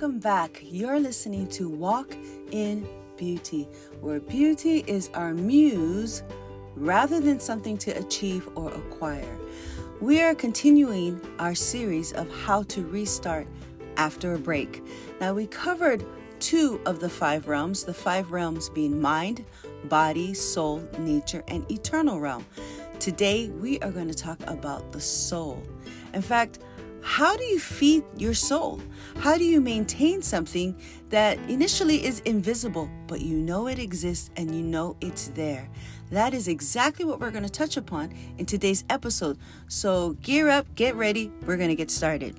welcome back. You're listening to Walk in Beauty, where beauty is our muse rather than something to achieve or acquire. We are continuing our series of how to restart after a break. Now, we covered two of the five realms, the five realms being mind, body, soul, nature, and eternal realm. Today, we are going to talk about the soul. In fact, how do you feed your soul? How do you maintain something that initially is invisible, but you know it exists and you know it's there? That is exactly what we're going to touch upon in today's episode. So gear up, get ready, we're going to get started.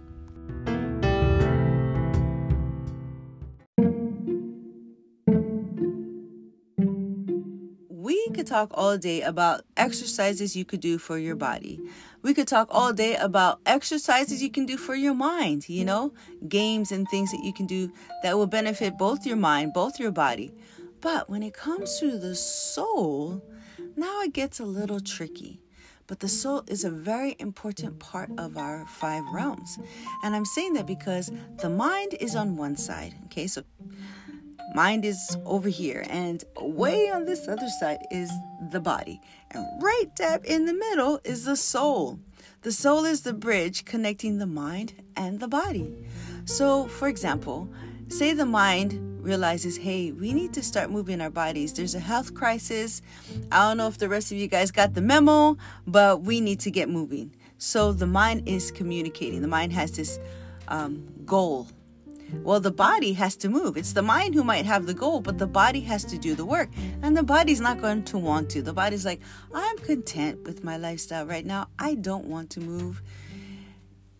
Talk all day about exercises you could do for your body. We could talk all day about exercises you can do for your mind, you know, games and things that you can do that will benefit both your mind, both your body. But when it comes to the soul, now it gets a little tricky. But the soul is a very important part of our five realms. And I'm saying that because the mind is on one side. Okay, so mind is over here, and way on this other side is the body. And right dab in the middle is the soul. The soul is the bridge connecting the mind and the body. So, for example, say the mind realizes, hey, we need to start moving our bodies. There's a health crisis. I don't know if the rest of you guys got the memo, but we need to get moving. So the mind is communicating. The mind has this um, goal. Well, the body has to move. It's the mind who might have the goal, but the body has to do the work. And the body's not going to want to. The body's like, I'm content with my lifestyle right now. I don't want to move.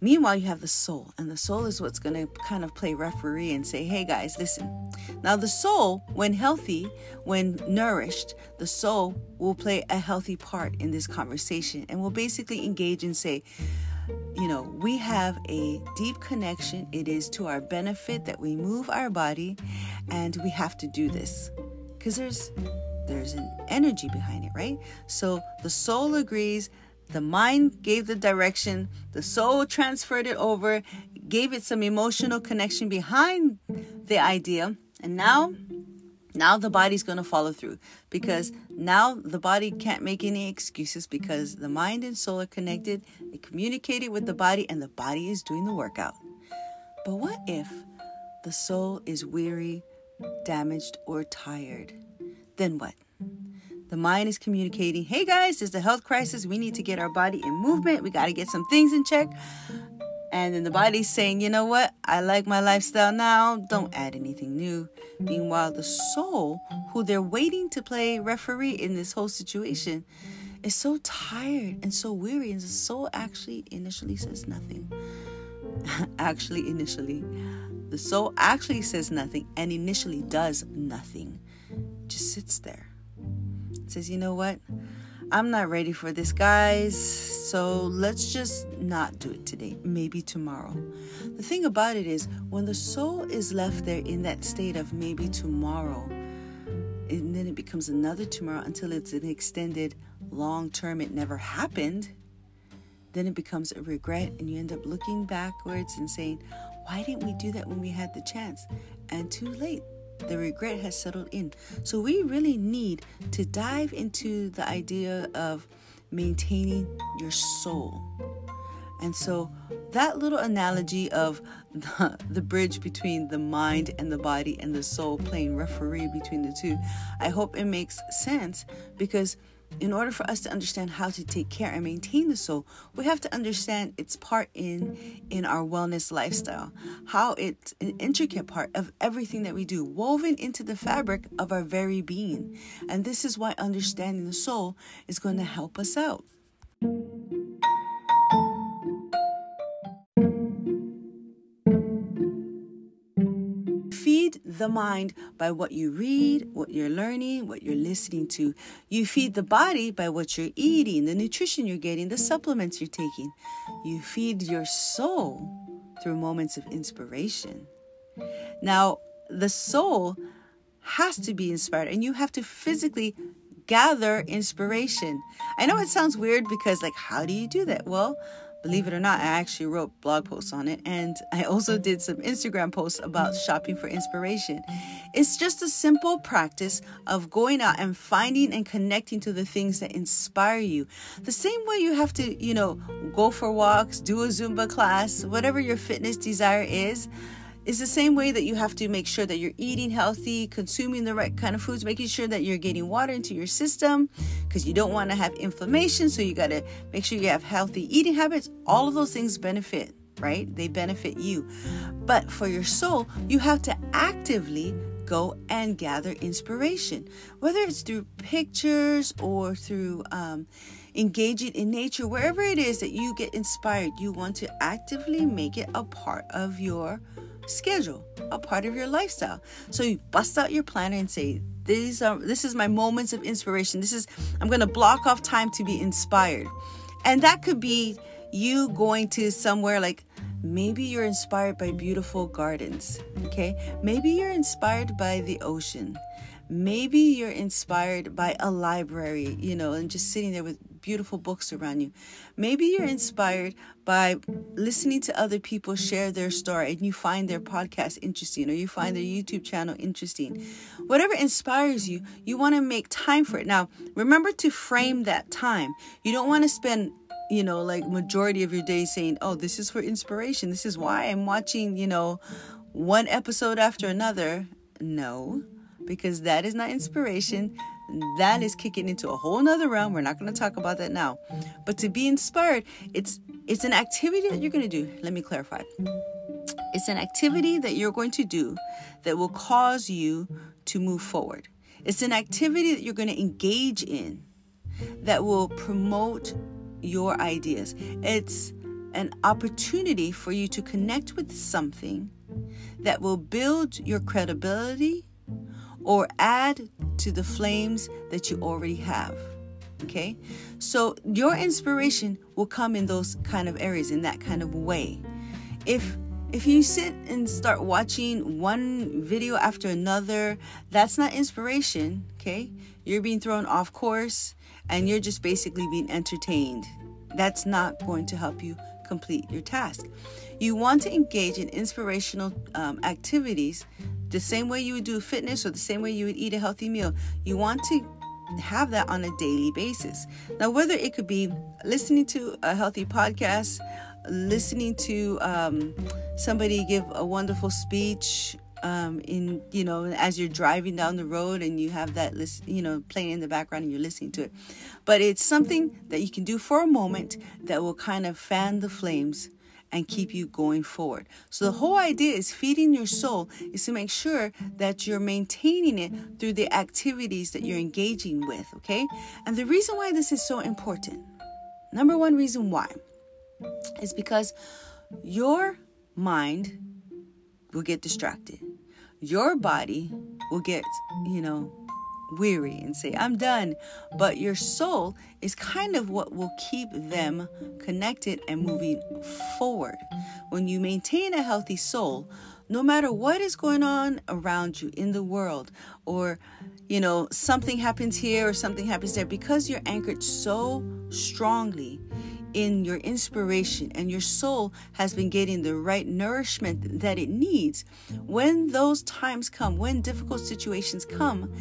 Meanwhile, you have the soul, and the soul is what's going to kind of play referee and say, hey guys, listen. Now, the soul, when healthy, when nourished, the soul will play a healthy part in this conversation and will basically engage and say, you know, we have a deep connection. It is to our benefit that we move our body, and we have to do this because there's there's an energy behind it, right? So the soul agrees the mind gave the direction, the soul transferred it over, gave it some emotional connection behind the idea, and now now the body's going to follow through because now the body can't make any excuses because the mind and soul are connected. They communicated with the body and the body is doing the workout. But what if the soul is weary, damaged, or tired? Then what? The mind is communicating, hey guys, there's a health crisis. We need to get our body in movement. We got to get some things in check. And then the oh. body's saying, you know what? I like my lifestyle now. Don't add anything new. Meanwhile, the soul, who they're waiting to play referee in this whole situation, is so tired and so weary. And the soul actually initially says nothing. actually, initially. The soul actually says nothing and initially does nothing. Just sits there says, you know what? I'm not ready for this, guys. So let's just not do it today. Maybe tomorrow. The thing about it is, when the soul is left there in that state of maybe tomorrow, and then it becomes another tomorrow until it's an extended long term, it never happened, then it becomes a regret, and you end up looking backwards and saying, Why didn't we do that when we had the chance? And too late the regret has settled in. So we really need to dive into the idea of maintaining your soul. And so that little analogy of the, the, bridge between the mind and the body and the soul playing referee between the two, I hope it makes sense because in order for us to understand how to take care and maintain the soul we have to understand its part in in our wellness lifestyle. How it's an intricate part of everything that we do woven into the fabric of our very being. And this is why understanding the soul is going to help us out the mind by what you read, what you're learning, what you're listening to. You feed the body by what you're eating, the nutrition you're getting, the supplements you're taking. You feed your soul through moments of inspiration. Now, the soul has to be inspired, and you have to physically gather inspiration. I know it sounds weird because, like, how do you do that? Well, Believe it or not, I mm-hmm. actually wrote blog posts on it. And I also mm-hmm. did some Instagram posts about shopping for inspiration. Mm-hmm. It's just a simple practice of going out and finding and connecting to the things that inspire you. The same way you have to, you know, go for walks, do a Zumba class, whatever your fitness desire is it's the same way that you have to make sure that you're eating healthy, consuming the right kind of foods, making sure that you're getting water into your system because you don't want to have inflammation. So you got to make sure you have healthy eating habits. All of those things benefit, right? They benefit you. But for your soul, you have to actively go and gather inspiration, whether it's through pictures or through um, engaging in nature, wherever it is that you get inspired, you want to actively make it a part of your schedule, a part of your lifestyle. So you bust out your planner and say, these are this is my moments of inspiration. This is I'm going to block off time to be inspired. And that could be you going to somewhere like maybe you're inspired by beautiful gardens, okay? Maybe you're inspired by the ocean. Maybe you're inspired by a library, you know, and just sitting there with beautiful books around you. Maybe you're mm-hmm. inspired by listening to other people share their story and you find their podcast interesting or you find their YouTube channel interesting. Whatever inspires you, you want to make time for it. Now, remember to frame that time. You don't want to spend you know like majority of your day saying oh this is for inspiration this is why i'm watching you know one episode after another no because that is not inspiration. That is kicking into a whole nother realm. We're not going to talk about that now. But to be inspired, it's it's an activity that you're going to do. Let me clarify. It's an activity that you're going to do that will cause you to move forward. It's an activity that you're going to engage in that will promote your ideas. It's an opportunity for you to connect with something that will build your credibility or add to the flames that you already have. Okay? So your inspiration will come in those kind of areas in that kind of way. If if you sit and start watching one video after another, that's not inspiration, okay? You're being thrown off course and you're just basically being entertained. That's not going to help you complete your task. You want to engage in inspirational um, activities the same way you would do fitness or the same way you would eat a healthy meal. You want to have that on a daily basis. Now, whether it could be listening to a healthy podcast, listening to um, somebody give a wonderful speech um, in you know as you're driving down the road and you have that list you know playing in the background and you're listening to it but it's something that you can do for a moment that will kind of fan the flames and keep you going forward. So the whole idea is feeding your soul is to make sure that you're maintaining it through the activities that you're engaging with, okay? And the reason why this is so important, number one reason why, is because your mind will get distracted. Your body will get, you know, weary and say, I'm done. But your soul is kind of what will keep them connected and moving forward. When you maintain a healthy soul, no matter what is going on around you in the world, or you know, something happens here or something happens there, because you're anchored so strongly in your inspiration and your soul has been getting the right nourishment that it needs, when those times come, when difficult situations come,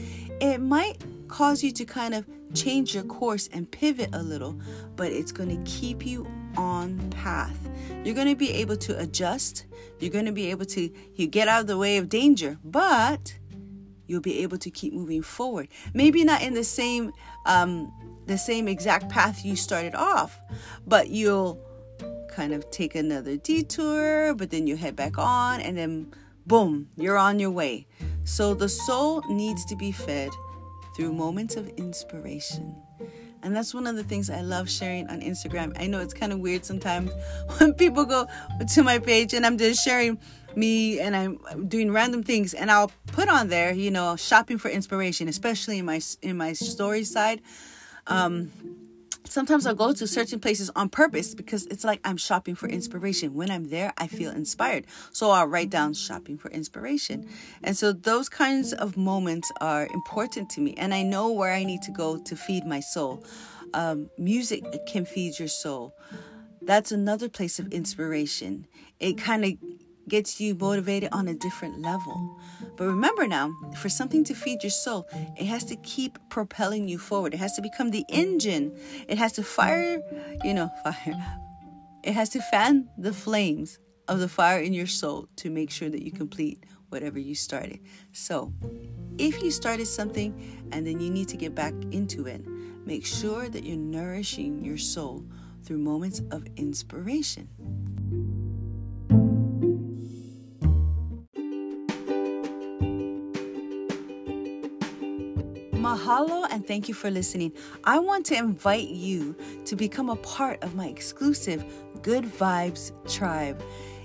it might cause you to kind of change your course and pivot a little, but it's going to keep you on path. You're going to be able to adjust. You're going to be able to you get out of the way of danger, but you'll be able to keep moving forward. Maybe not in the same um, the same exact path you started off, but you'll kind of take another detour, but then you head back on, and then boom, you're on your way. So the soul needs to be fed through moments of inspiration. And that's one of the things I love sharing on Instagram. I know it's kind of weird sometimes when people go to my page and I'm just sharing me and I'm doing random things and I'll put on there, you know, shopping for inspiration, especially in my in my story side. Um, sometimes I'll go to certain places on purpose because it's like I'm shopping for inspiration. When I'm there, I feel inspired. So I'll write down shopping for inspiration. And so those kinds of moments are important to me. And I know where I need to go to feed my soul. Um, music can feed your soul. that's another place of inspiration. It kind of gets you motivated on a different level. But remember now, for something to feed your soul, it has to keep propelling you forward. It has to become the engine. It has to fire, you know, fire. It has to fan the flames of the fire in your soul to make sure that you complete whatever you started. So, if you started something and then you need to get back into it, make sure that you're nourishing your soul through moments of inspiration. Mahalo and thank you for listening. I want to invite you to become a part of my exclusive Good Vibes Tribe.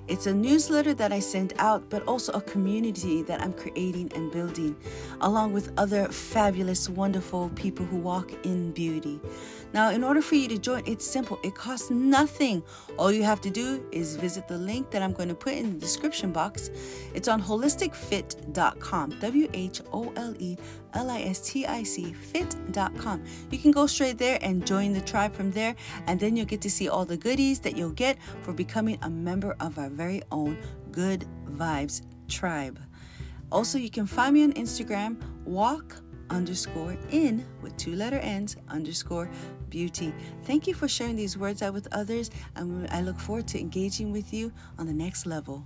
It's a newsletter that I send out, but also a community that I'm creating and building, along with other fabulous, wonderful people who walk in beauty. Now, in order for you to join, it's simple. It costs nothing. All you have to do is visit the link that I'm going to put in the description box. It's on wholelisticfit.com, W H O L E L I S T I C fit.com. You can go straight there and join the tribe from there, and then you'll get to see all the goodies that you'll get for becoming a member of our very own Good Vibes tribe. Also, you can find me on Instagram, walk underscore in with two letter ends underscore beauty. Thank you for sharing these words out with others, and I look forward to engaging with you on the next level.